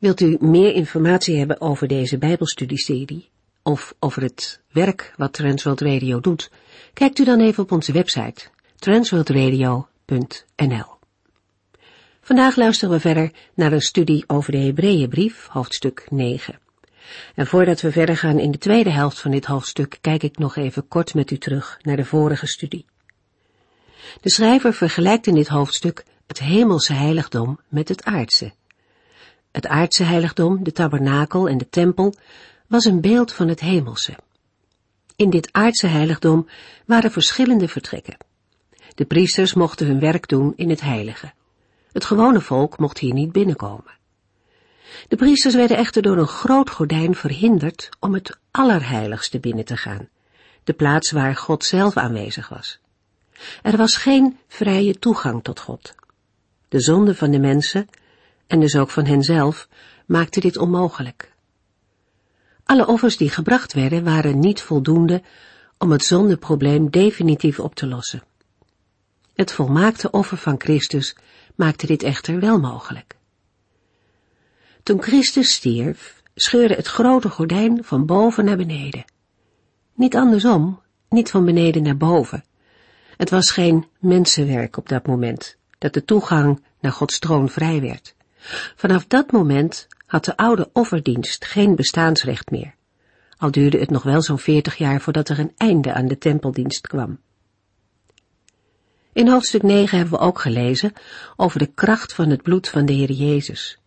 Wilt u meer informatie hebben over deze Bijbelstudieserie of over het werk wat Transworld Radio doet? Kijkt u dan even op onze website transworldradio.nl. Vandaag luisteren we verder naar een studie over de Hebreeënbrief, hoofdstuk 9. En voordat we verder gaan in de tweede helft van dit hoofdstuk, kijk ik nog even kort met u terug naar de vorige studie. De schrijver vergelijkt in dit hoofdstuk het hemelse heiligdom met het aardse. Het aardse heiligdom, de tabernakel en de tempel was een beeld van het hemelse. In dit aardse heiligdom waren verschillende vertrekken. De priesters mochten hun werk doen in het heilige. Het gewone volk mocht hier niet binnenkomen. De priesters werden echter door een groot gordijn verhinderd om het allerheiligste binnen te gaan, de plaats waar God zelf aanwezig was. Er was geen vrije toegang tot God. De zonde van de mensen en dus ook van henzelf, maakte dit onmogelijk. Alle offers die gebracht werden waren niet voldoende om het zondeprobleem definitief op te lossen. Het volmaakte offer van Christus maakte dit echter wel mogelijk. Toen Christus stierf, scheurde het grote gordijn van boven naar beneden. Niet andersom, niet van beneden naar boven. Het was geen mensenwerk op dat moment, dat de toegang naar Gods troon vrij werd. Vanaf dat moment had de oude offerdienst geen bestaansrecht meer, al duurde het nog wel zo'n veertig jaar voordat er een einde aan de tempeldienst kwam. In hoofdstuk 9 hebben we ook gelezen over de kracht van het bloed van de Heer Jezus.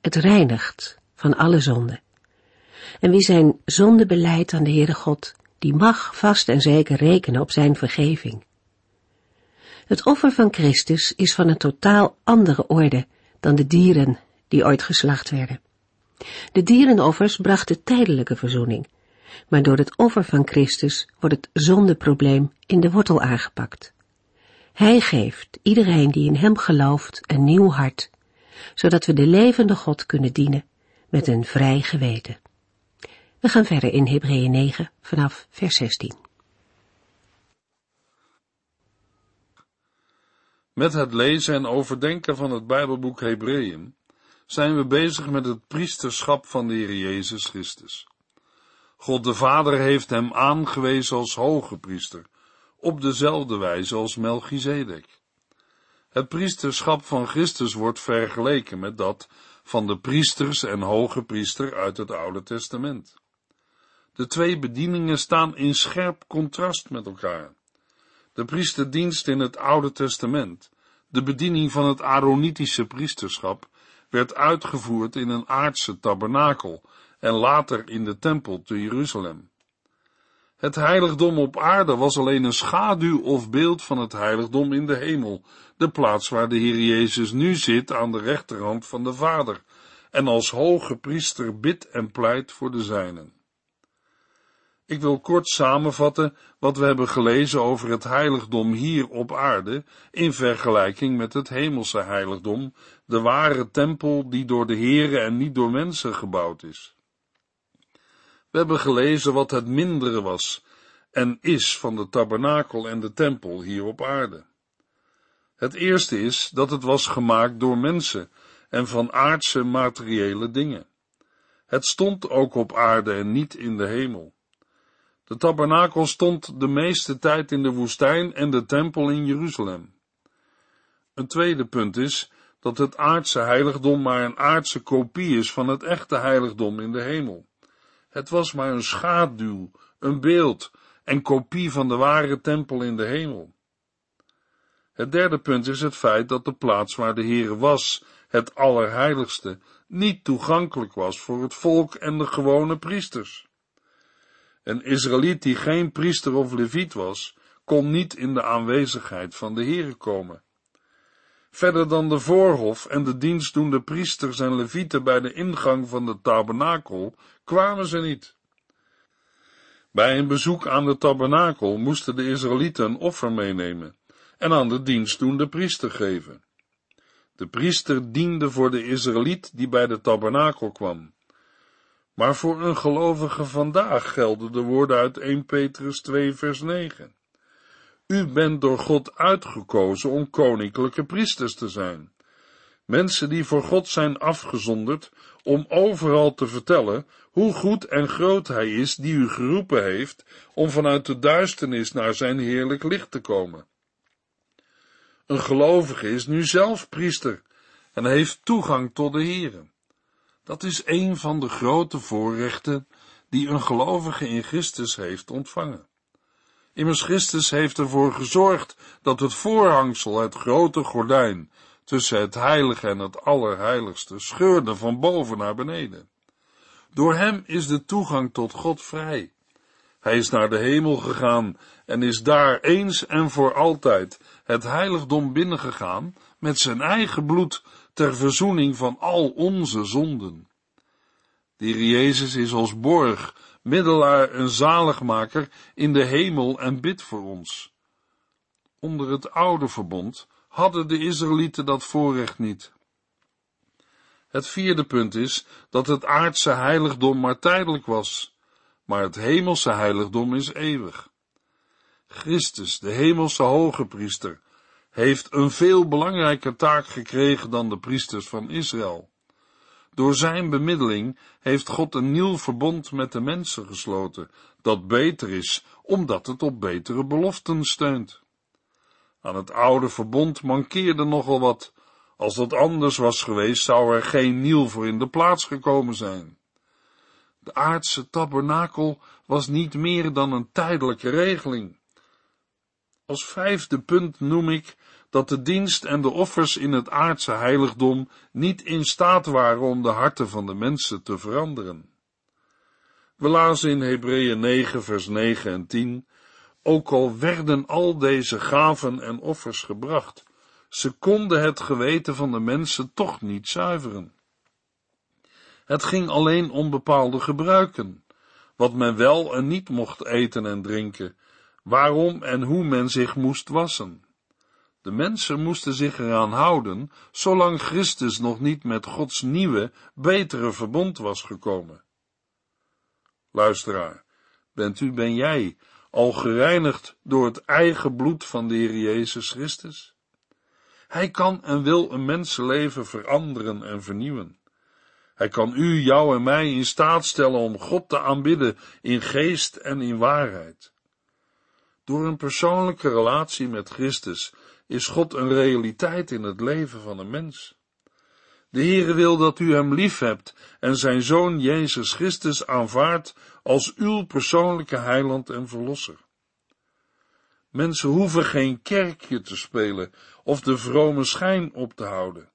Het reinigt van alle zonde. En wie zijn zonde beleidt aan de Heere God, die mag vast en zeker rekenen op zijn vergeving. Het offer van Christus is van een totaal andere orde dan de dieren die ooit geslacht werden. De dierenoffers brachten tijdelijke verzoening, maar door het offer van Christus wordt het zondeprobleem in de wortel aangepakt. Hij geeft iedereen die in hem gelooft een nieuw hart, zodat we de levende God kunnen dienen met een vrij geweten. We gaan verder in Hebreeën 9 vanaf vers 16. Met het lezen en overdenken van het Bijbelboek Hebreeën zijn we bezig met het priesterschap van de Heer Jezus Christus. God de Vader heeft hem aangewezen als hoge priester, op dezelfde wijze als Melchizedek. Het priesterschap van Christus wordt vergeleken met dat van de priesters en hoge priester uit het Oude Testament. De twee bedieningen staan in scherp contrast met elkaar. De priesterdienst in het Oude Testament, de bediening van het Aaronitische priesterschap, werd uitgevoerd in een aardse tabernakel en later in de tempel te Jeruzalem. Het heiligdom op aarde was alleen een schaduw of beeld van het heiligdom in de hemel, de plaats waar de Heer Jezus nu zit aan de rechterhand van de Vader, en als hoge priester bidt en pleit voor de zijnen. Ik wil kort samenvatten wat we hebben gelezen over het heiligdom hier op aarde in vergelijking met het hemelse heiligdom, de ware tempel die door de Here en niet door mensen gebouwd is. We hebben gelezen wat het mindere was en is van de tabernakel en de tempel hier op aarde. Het eerste is dat het was gemaakt door mensen en van aardse materiële dingen. Het stond ook op aarde en niet in de hemel. De tabernakel stond de meeste tijd in de woestijn en de tempel in Jeruzalem. Een tweede punt is dat het aardse heiligdom maar een aardse kopie is van het echte heiligdom in de hemel. Het was maar een schaduw, een beeld en kopie van de ware tempel in de hemel. Het derde punt is het feit dat de plaats waar de Heere was, het allerheiligste, niet toegankelijk was voor het volk en de gewone priesters. Een Israëliet die geen priester of leviet was, kon niet in de aanwezigheid van de Heere komen. Verder dan de voorhof en de dienstdoende priesters en levieten bij de ingang van de tabernakel kwamen ze niet. Bij een bezoek aan de tabernakel moesten de Israëlieten een offer meenemen en aan de dienstdoende priester geven. De priester diende voor de Israëliet die bij de tabernakel kwam. Maar voor een gelovige vandaag gelden de woorden uit 1 Petrus 2 vers 9. U bent door God uitgekozen om koninklijke priesters te zijn. Mensen die voor God zijn afgezonderd om overal te vertellen hoe goed en groot Hij is die u geroepen heeft om vanuit de duisternis naar zijn heerlijk licht te komen. Een gelovige is nu zelf priester en heeft toegang tot de Here. Dat is een van de grote voorrechten die een gelovige in Christus heeft ontvangen. Immers Christus heeft ervoor gezorgd dat het voorhangsel, het grote gordijn, tussen het heilige en het allerheiligste, scheurde van boven naar beneden. Door hem is de toegang tot God vrij. Hij is naar de hemel gegaan en is daar eens en voor altijd het heiligdom binnengegaan met zijn eigen bloed ter verzoening van al onze zonden. De Jezus is als borg, middelaar en zaligmaker in de hemel en bidt voor ons. Onder het oude verbond hadden de Israëlieten dat voorrecht niet. Het vierde punt is dat het aardse heiligdom maar tijdelijk was, maar het hemelse heiligdom is eeuwig. Christus, de hemelse hoge priester, heeft een veel belangrijker taak gekregen dan de priesters van Israël. Door zijn bemiddeling heeft God een nieuw verbond met de mensen gesloten, dat beter is, omdat het op betere beloften steunt. Aan het oude verbond mankeerde nogal wat. Als dat anders was geweest, zou er geen nieuw voor in de plaats gekomen zijn. De aardse tabernakel was niet meer dan een tijdelijke regeling. Als vijfde punt noem ik dat de dienst en de offers in het aardse heiligdom niet in staat waren om de harten van de mensen te veranderen. We lazen in Hebreeën 9 vers 9 en 10 ook al werden al deze gaven en offers gebracht, ze konden het geweten van de mensen toch niet zuiveren. Het ging alleen om bepaalde gebruiken, wat men wel en niet mocht eten en drinken, waarom en hoe men zich moest wassen. De mensen moesten zich eraan houden, zolang Christus nog niet met Gods nieuwe, betere verbond was gekomen. Luisteraar, bent u, ben jij, al gereinigd door het eigen bloed van de Heer Jezus Christus? Hij kan en wil een mensenleven veranderen en vernieuwen. Hij kan u, jou en mij in staat stellen om God te aanbidden in geest en in waarheid. Door een persoonlijke relatie met Christus is God een realiteit in het leven van een mens. De Heere wil dat u hem lief hebt en zijn Zoon Jezus Christus aanvaardt als uw persoonlijke heiland en verlosser. Mensen hoeven geen kerkje te spelen of de vrome schijn op te houden.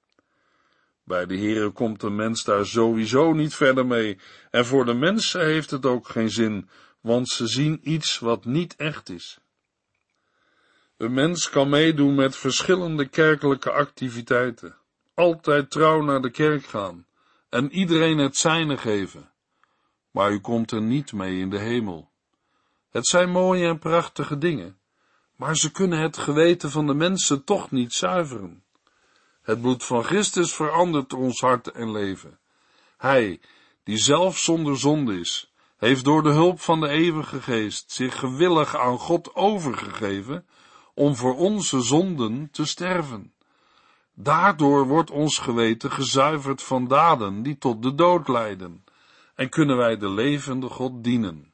Bij de Heere komt de mens daar sowieso niet verder mee, en voor de mensen heeft het ook geen zin, want ze zien iets wat niet echt is. Een mens kan meedoen met verschillende kerkelijke activiteiten, altijd trouw naar de kerk gaan en iedereen het zijne geven, maar u komt er niet mee in de hemel. Het zijn mooie en prachtige dingen, maar ze kunnen het geweten van de mensen toch niet zuiveren. Het bloed van Christus verandert ons hart en leven. Hij, die zelf zonder zonde is, heeft door de hulp van de eeuwige geest zich gewillig aan God overgegeven om voor onze zonden te sterven. Daardoor wordt ons geweten gezuiverd van daden die tot de dood leiden, en kunnen wij de levende God dienen.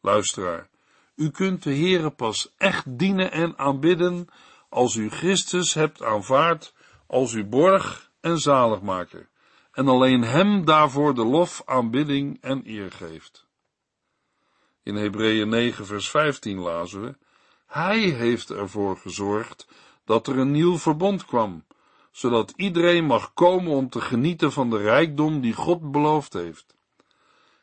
Luisteraar, u kunt de Heere pas echt dienen en aanbidden als u Christus hebt aanvaard als uw borg en zaligmaker, en alleen Hem daarvoor de lof, aanbidding en eer geeft. In Hebreeën 9 vers 15 lazen we, Hij heeft ervoor gezorgd dat er een nieuw verbond kwam, zodat iedereen mag komen om te genieten van de rijkdom die God beloofd heeft.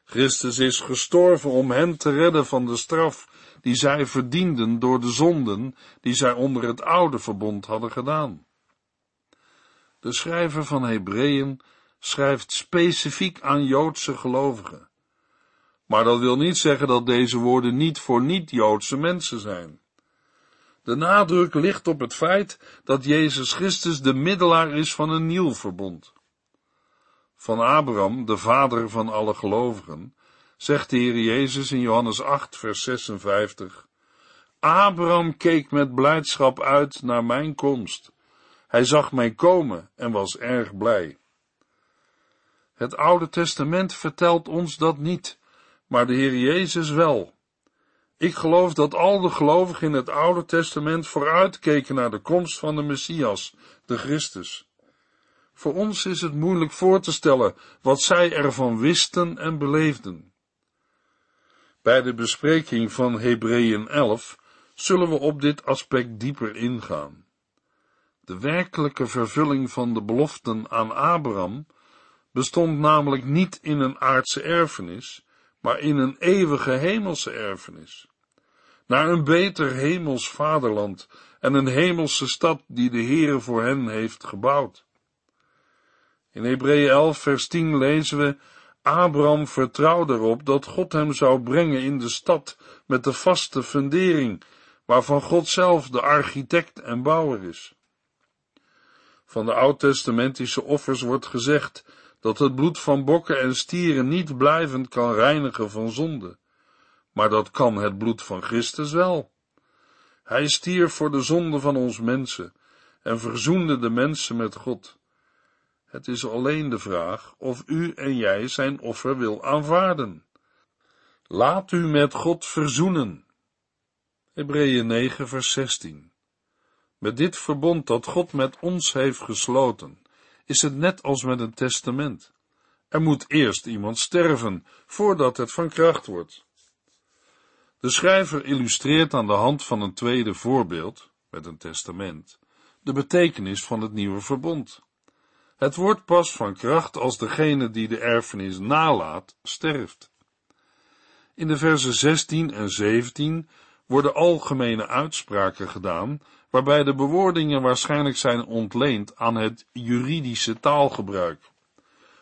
Christus is gestorven om hen te redden van de straf die zij verdienden door de zonden die zij onder het oude verbond hadden gedaan. De schrijver van Hebreeën schrijft specifiek aan Joodse gelovigen. Maar dat wil niet zeggen dat deze woorden niet voor niet-Joodse mensen zijn. De nadruk ligt op het feit dat Jezus Christus de middelaar is van een nieuw verbond. Van Abraham, de vader van alle gelovigen, zegt de Heer Jezus in Johannes 8, vers 56, Abraham keek met blijdschap uit naar mijn komst. Hij zag mij komen en was erg blij. Het Oude Testament vertelt ons dat niet, maar de Heer Jezus wel. Ik geloof dat al de gelovigen in het Oude Testament vooruitkeken naar de komst van de Messias, de Christus. Voor ons is het moeilijk voor te stellen wat zij ervan wisten en beleefden. Bij de bespreking van Hebreeën 11 zullen we op dit aspect dieper ingaan. De werkelijke vervulling van de beloften aan Abraham bestond namelijk niet in een aardse erfenis, maar in een eeuwige hemelse erfenis. Naar een beter hemels vaderland en een hemelse stad die de Heere voor hen heeft gebouwd. In Hebreeën 11 vers 10 lezen we, Abraham vertrouwde erop dat God hem zou brengen in de stad met de vaste fundering, waarvan God zelf de architect en bouwer is. Van de oud-testamentische offers wordt gezegd dat het bloed van bokken en stieren niet blijvend kan reinigen van zonde, maar dat kan het bloed van Christus wel. Hij stierf voor de zonde van ons mensen en verzoende de mensen met God. Het is alleen de vraag of u en jij zijn offer wil aanvaarden. Laat u met God verzoenen. Hebreeën 9 vers 16 Met dit verbond dat God met ons heeft gesloten, is het net als met een testament. Er moet eerst iemand sterven, voordat het van kracht wordt. De schrijver illustreert aan de hand van een tweede voorbeeld, met een testament, de betekenis van het nieuwe verbond. Het wordt pas van kracht als degene die de erfenis nalaat, sterft. In de versen 16 en 17 worden algemene uitspraken gedaan waarbij de bewoordingen waarschijnlijk zijn ontleend aan het juridische taalgebruik.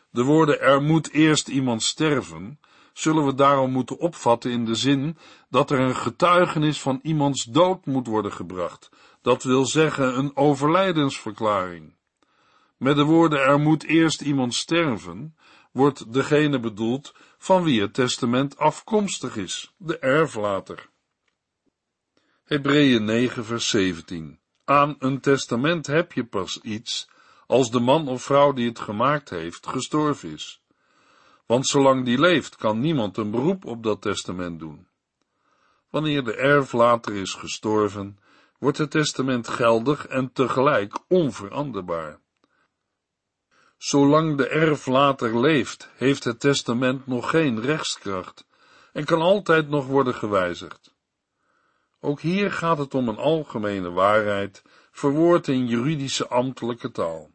De woorden er moet eerst iemand sterven, zullen we daarom moeten opvatten in de zin dat er een getuigenis van iemands dood moet worden gebracht, dat wil zeggen een overlijdensverklaring. Met de woorden er moet eerst iemand sterven, wordt degene bedoeld van wie het testament afkomstig is, de erflater. Hebreeën 9 vers 17. Aan een testament heb je pas iets als de man of vrouw die het gemaakt heeft gestorven is. Want zolang die leeft kan niemand een beroep op dat testament doen. Wanneer de erflater is gestorven, wordt het testament geldig en tegelijk onveranderbaar. Zolang de erflater leeft, heeft het testament nog geen rechtskracht en kan altijd nog worden gewijzigd. Ook hier gaat het om een algemene waarheid, verwoord in juridische ambtelijke taal.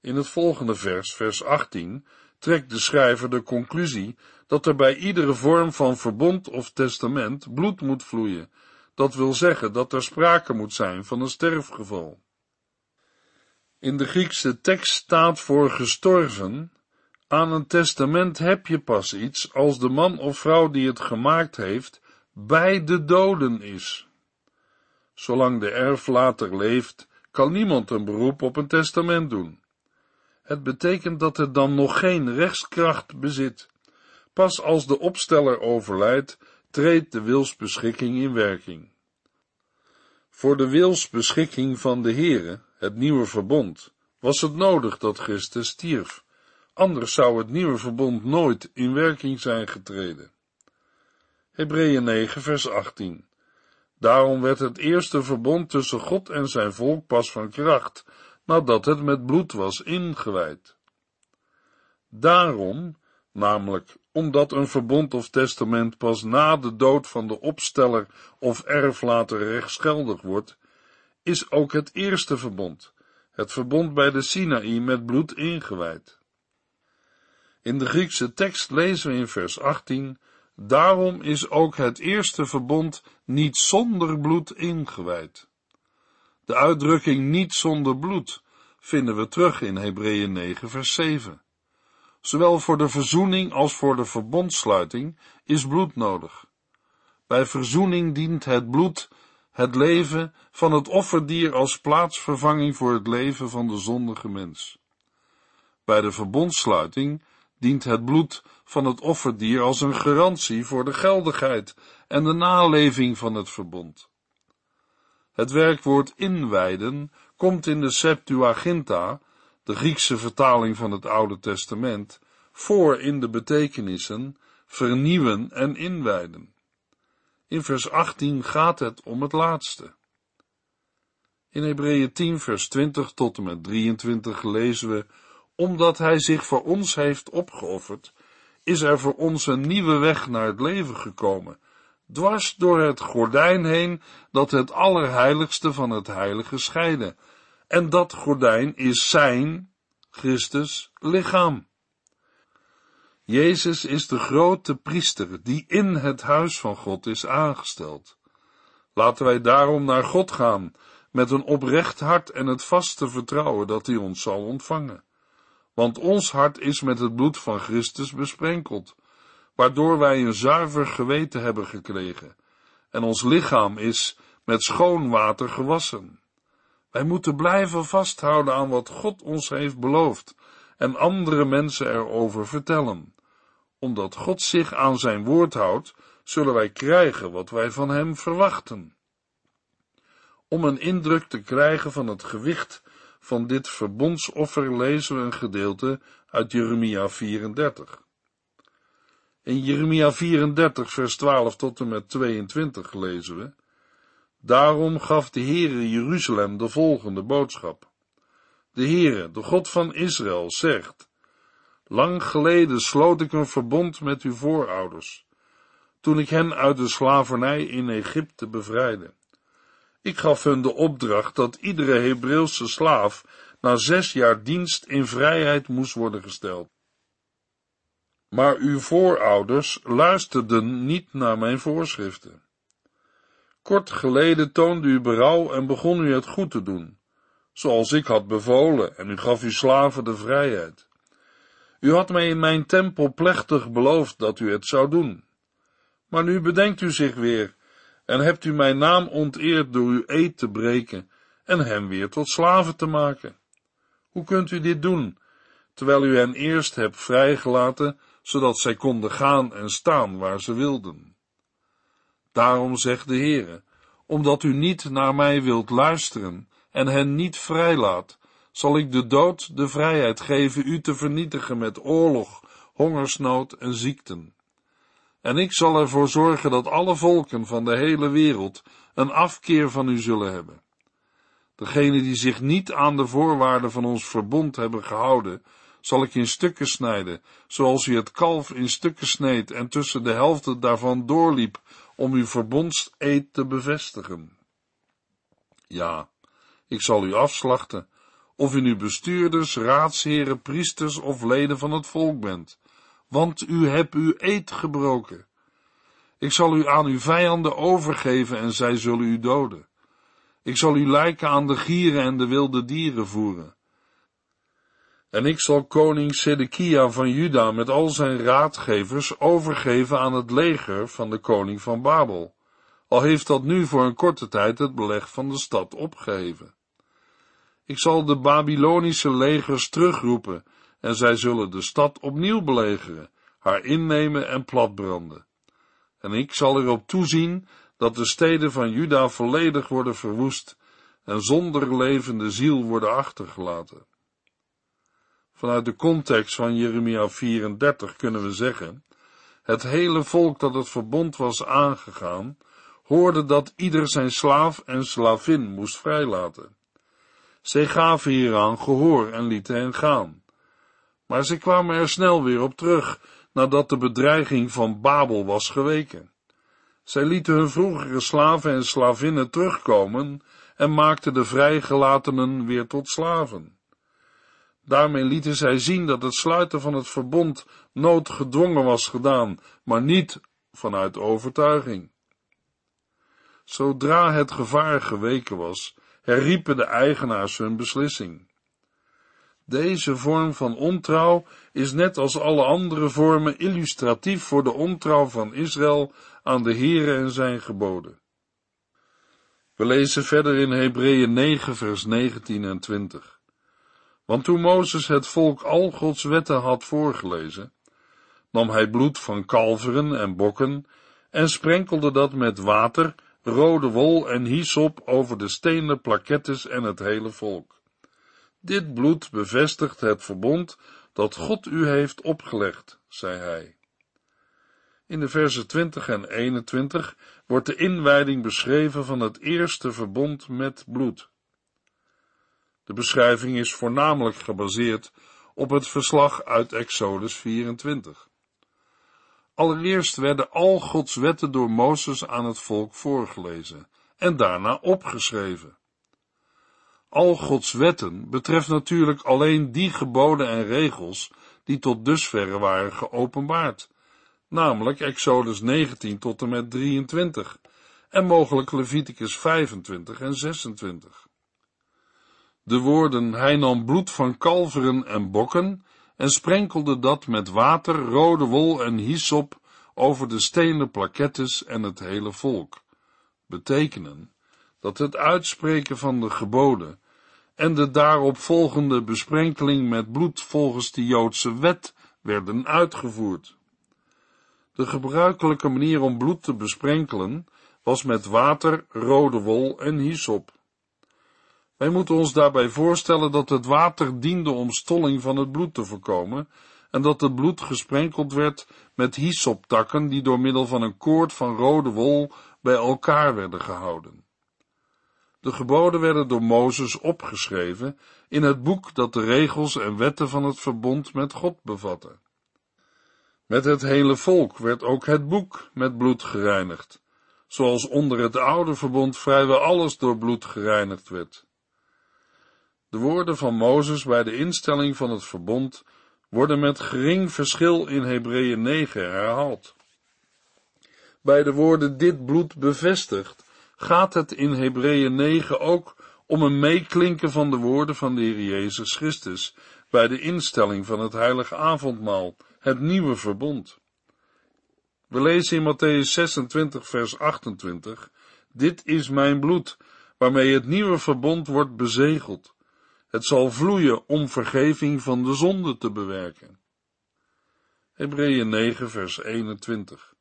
In het volgende vers, vers 18, trekt de schrijver de conclusie dat er bij iedere vorm van verbond of testament bloed moet vloeien. Dat wil zeggen dat er sprake moet zijn van een sterfgeval. In de Griekse tekst staat voor gestorven, aan een testament heb je pas iets als de man of vrouw die het gemaakt heeft bij de doden is. Zolang de erflater leeft, kan niemand een beroep op een testament doen. Het betekent dat het dan nog geen rechtskracht bezit. Pas als de opsteller overlijdt, treedt de wilsbeschikking in werking. Voor de wilsbeschikking van de Heere, het nieuwe verbond, was het nodig dat Christus stierf, anders zou het nieuwe verbond nooit in werking zijn getreden. Hebreeën 9, vers 18. Daarom werd het eerste verbond tussen God en zijn volk pas van kracht, nadat het met bloed was ingewijd. Daarom, namelijk omdat een verbond of testament pas na de dood van de opsteller of erflater rechtsgeldig wordt, is ook het eerste verbond, het verbond bij de Sinaï, met bloed ingewijd. In de Griekse tekst lezen we in vers 18 Daarom is ook het eerste verbond niet zonder bloed ingewijd. De uitdrukking niet zonder bloed vinden we terug in Hebreeën 9 vers 7. Zowel voor de verzoening als voor de verbondsluiting is bloed nodig. Bij verzoening dient het bloed het leven van het offerdier als plaatsvervanging voor het leven van de zondige mens. Bij de verbondsluiting dient het bloed van het offerdier als een garantie voor de geldigheid en de naleving van het verbond. Het werkwoord inwijden komt in de Septuaginta, de Griekse vertaling van het Oude Testament, voor in de betekenissen vernieuwen en inwijden. In vers 18 gaat het om het laatste. In Hebreeën 10 vers 20 tot en met 23 lezen we, omdat hij zich voor ons heeft opgeofferd, is er voor ons een nieuwe weg naar het leven gekomen, dwars door het gordijn heen dat het allerheiligste van het heilige scheidde. En dat gordijn is zijn, Christus, lichaam. Jezus is de grote priester die in het huis van God is aangesteld. Laten wij daarom naar God gaan met een oprecht hart en het vaste vertrouwen dat hij ons zal ontvangen. Want ons hart is met het bloed van Christus besprenkeld, waardoor wij een zuiver geweten hebben gekregen, en ons lichaam is met schoon water gewassen. Wij moeten blijven vasthouden aan wat God ons heeft beloofd en andere mensen erover vertellen. Omdat God zich aan zijn woord houdt, zullen wij krijgen wat wij van hem verwachten. Om een indruk te krijgen van het gewicht van dit verbondsoffer lezen we een gedeelte uit Jeremia 34. In Jeremia 34, vers 12 tot en met 22 lezen we, Daarom gaf de Heere Jeruzalem de volgende boodschap. De Heere, de God van Israël, zegt, Lang geleden sloot ik een verbond met uw voorouders, toen ik hen uit de slavernij in Egypte bevrijdde. Ik gaf hun de opdracht dat iedere Hebreeuwse slaaf na zes jaar dienst in vrijheid moest worden gesteld. Maar uw voorouders luisterden niet naar mijn voorschriften. Kort geleden toonde u berouw en begon u het goed te doen, zoals ik had bevolen, en u gaf uw slaven de vrijheid. U had mij in mijn tempel plechtig beloofd dat u het zou doen. Maar nu bedenkt u zich weer en hebt u mijn naam onteerd door uw eed te breken en hen weer tot slaven te maken. Hoe kunt u dit doen, terwijl u hen eerst hebt vrijgelaten, zodat zij konden gaan en staan waar ze wilden? Daarom zegt de Heere, omdat u niet naar mij wilt luisteren en hen niet vrijlaat, zal ik de dood de vrijheid geven u te vernietigen met oorlog, hongersnood en ziekten. En ik zal ervoor zorgen dat alle volken van de hele wereld een afkeer van u zullen hebben. Degenen die zich niet aan de voorwaarden van ons verbond hebben gehouden, zal ik in stukken snijden, zoals u het kalf in stukken sneed en tussen de helften daarvan doorliep om uw verbondseed te bevestigen. Ja, ik zal u afslachten, of u nu bestuurders, raadsheren, priesters of leden van het volk bent, want u hebt uw eed gebroken. Ik zal u aan uw vijanden overgeven en zij zullen u doden. Ik zal u lijken aan de gieren en de wilde dieren voeren. En ik zal koning Sedekia van Juda met al zijn raadgevers overgeven aan het leger van de koning van Babel, al heeft dat nu voor een korte tijd het beleg van de stad opgeheven. Ik zal de Babylonische legers terugroepen, en zij zullen de stad opnieuw belegeren, haar innemen en platbranden. En ik zal erop toezien dat de steden van Juda volledig worden verwoest en zonder levende ziel worden achtergelaten. Vanuit de context van Jeremia 34 kunnen we zeggen, het hele volk dat het verbond was aangegaan, hoorde dat ieder zijn slaaf en slavin moest vrijlaten. Zij gaven hieraan gehoor en lieten hen gaan. Maar ze kwamen er snel weer op terug, nadat de bedreiging van Babel was geweken. Zij lieten hun vroegere slaven en slavinnen terugkomen en maakten de vrijgelatenen weer tot slaven. Daarmee lieten zij zien dat het sluiten van het verbond noodgedwongen was gedaan, maar niet vanuit overtuiging. Zodra het gevaar geweken was, herriepen de eigenaars hun beslissing. Deze vorm van ontrouw is net als alle andere vormen illustratief voor de ontrouw van Israël aan de Here en zijn geboden. We lezen verder in Hebreeën 9 vers 19 en 20. Want toen Mozes het volk al Gods wetten had voorgelezen, nam hij bloed van kalveren en bokken en sprenkelde dat met water, rode wol en hyssop over de stenen plakettes en het hele volk. Dit bloed bevestigt het verbond dat God u heeft opgelegd, zei hij. In de versen 20 en 21 wordt de inwijding beschreven van het eerste verbond met bloed. De beschrijving is voornamelijk gebaseerd op het verslag uit Exodus 24. Allereerst werden al Gods wetten door Mozes aan het volk voorgelezen en daarna opgeschreven. Al Gods wetten betreft natuurlijk alleen die geboden en regels die tot dusverre waren geopenbaard, namelijk Exodus 19 tot en met 23 en mogelijk Leviticus 25 en 26. De woorden hij nam bloed van kalveren en bokken en sprenkelde dat met water, rode wol en hyssop over de stenen plakettes en het hele volk, betekenen dat het uitspreken van de geboden en de daarop volgende besprenkeling met bloed volgens de Joodse wet werden uitgevoerd. De gebruikelijke manier om bloed te besprenkelen was met water, rode wol en hyssop. Wij moeten ons daarbij voorstellen dat het water diende om stolling van het bloed te voorkomen en dat het bloed gesprenkeld werd met hyssoptakken die door middel van een koord van rode wol bij elkaar werden gehouden. De geboden werden door Mozes opgeschreven in het boek dat de regels en wetten van het verbond met God bevatte. Met het hele volk werd ook het boek met bloed gereinigd, zoals onder het oude verbond vrijwel alles door bloed gereinigd werd. De woorden van Mozes bij de instelling van het verbond worden met gering verschil in Hebreeën 9 herhaald. Bij de woorden dit bloed bevestigt gaat het in Hebreeën 9 ook om een meeklinken van de woorden van de Heer Jezus Christus bij de instelling van het heilige avondmaal, het nieuwe verbond. We lezen in Matthäus 26 vers 28, dit is mijn bloed, waarmee het nieuwe verbond wordt bezegeld. Het zal vloeien om vergeving van de zonde te bewerken. Hebreeën 9 vers 21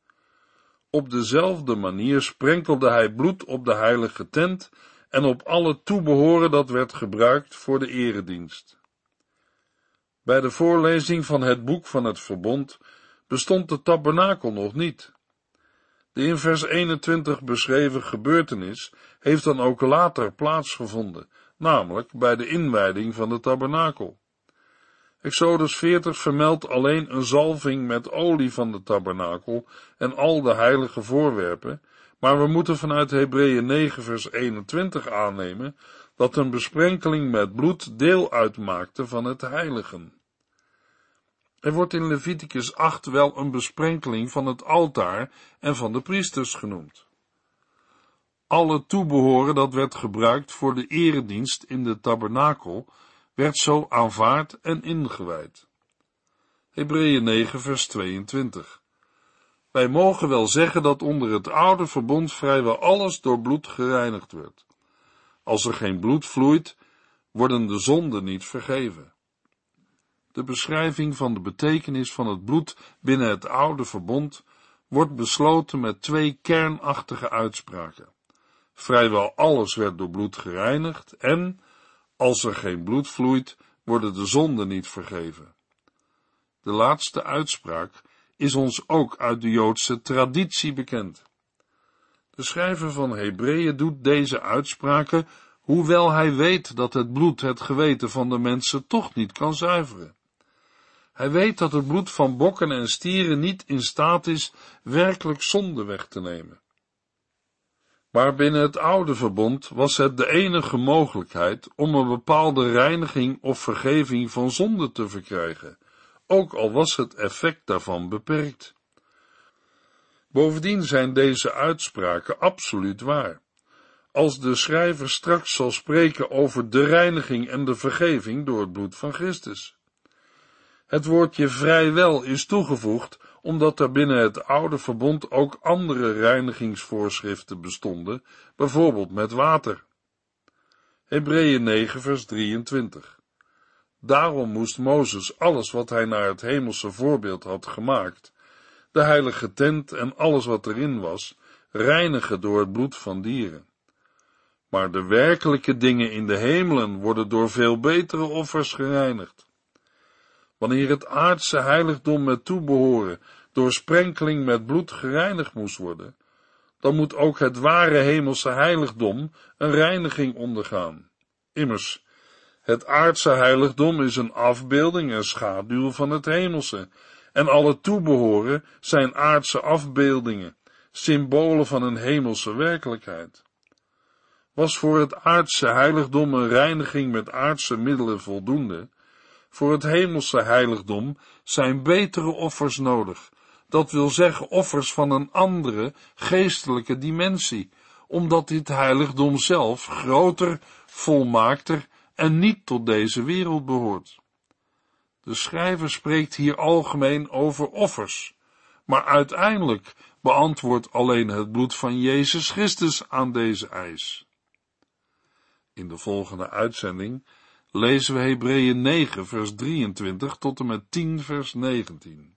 op dezelfde manier sprenkelde hij bloed op de heilige tent en op alle toebehoren dat werd gebruikt voor de eredienst. Bij de voorlezing van het boek van het verbond bestond de tabernakel nog niet. De in vers 21 beschreven gebeurtenis heeft dan ook later plaatsgevonden, namelijk bij de inwijding van de tabernakel. Exodus 40 vermeldt alleen een zalving met olie van de tabernakel en al de heilige voorwerpen, maar we moeten vanuit Hebreeën 9 vers 21 aannemen dat een besprenkeling met bloed deel uitmaakte van het heiligen. Er wordt in Leviticus 8 wel een besprenkeling van het altaar en van de priesters genoemd. Alle toebehoren dat werd gebruikt voor de eredienst in de tabernakel werd zo aanvaard en ingewijd. Hebreeën 9 vers 22 Wij mogen wel zeggen dat onder het oude verbond vrijwel alles door bloed gereinigd werd. Als er geen bloed vloeit, worden de zonden niet vergeven. De beschrijving van de betekenis van het bloed binnen het oude verbond wordt besloten met twee kernachtige uitspraken. Vrijwel alles werd door bloed gereinigd en als er geen bloed vloeit, worden de zonden niet vergeven. De laatste uitspraak is ons ook uit de Joodse traditie bekend. De schrijver van Hebreeën doet deze uitspraken, hoewel hij weet dat het bloed het geweten van de mensen toch niet kan zuiveren. Hij weet dat het bloed van bokken en stieren niet in staat is werkelijk zonde weg te nemen. Maar binnen het oude verbond was het de enige mogelijkheid om een bepaalde reiniging of vergeving van zonde te verkrijgen, ook al was het effect daarvan beperkt. Bovendien zijn deze uitspraken absoluut waar. als de schrijver straks zal spreken over de reiniging en de vergeving door het bloed van Christus. Het woordje vrijwel is toegevoegd omdat er binnen het oude verbond ook andere reinigingsvoorschriften bestonden, bijvoorbeeld met water. Hebreeën 9 vers 23 Daarom moest Mozes alles wat hij naar het hemelse voorbeeld had gemaakt, de heilige tent en alles wat erin was, reinigen door het bloed van dieren. Maar de werkelijke dingen in de hemelen worden door veel betere offers gereinigd. Wanneer het aardse heiligdom met toebehoren door sprenkeling met bloed gereinigd moest worden, dan moet ook het ware hemelse heiligdom een reiniging ondergaan. Immers, het aardse heiligdom is een afbeelding en schaduw van het hemelse, en alle toebehoren zijn aardse afbeeldingen, symbolen van een hemelse werkelijkheid. Was voor het aardse heiligdom een reiniging met aardse middelen voldoende, voor het hemelse heiligdom zijn betere offers nodig, dat wil zeggen offers van een andere geestelijke dimensie, omdat dit heiligdom zelf groter, volmaakter en niet tot deze wereld behoort. De schrijver spreekt hier algemeen over offers, maar uiteindelijk beantwoordt alleen het bloed van Jezus Christus aan deze eis. In de volgende uitzending lezen we Hebreeën 9 vers 23 tot en met 10 vers 19.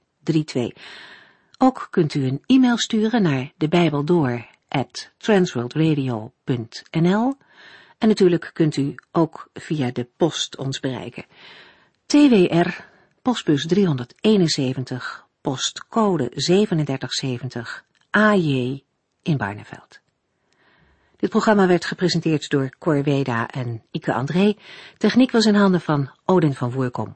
8432. Ook kunt u een e-mail sturen naar de transworldradio.nl en natuurlijk kunt u ook via de post ons bereiken. TWR, postbus 371, postcode 3770, AJ in Barneveld. Dit programma werd gepresenteerd door Cor Weda en Ike André. Techniek was in handen van Odin van Voorkom.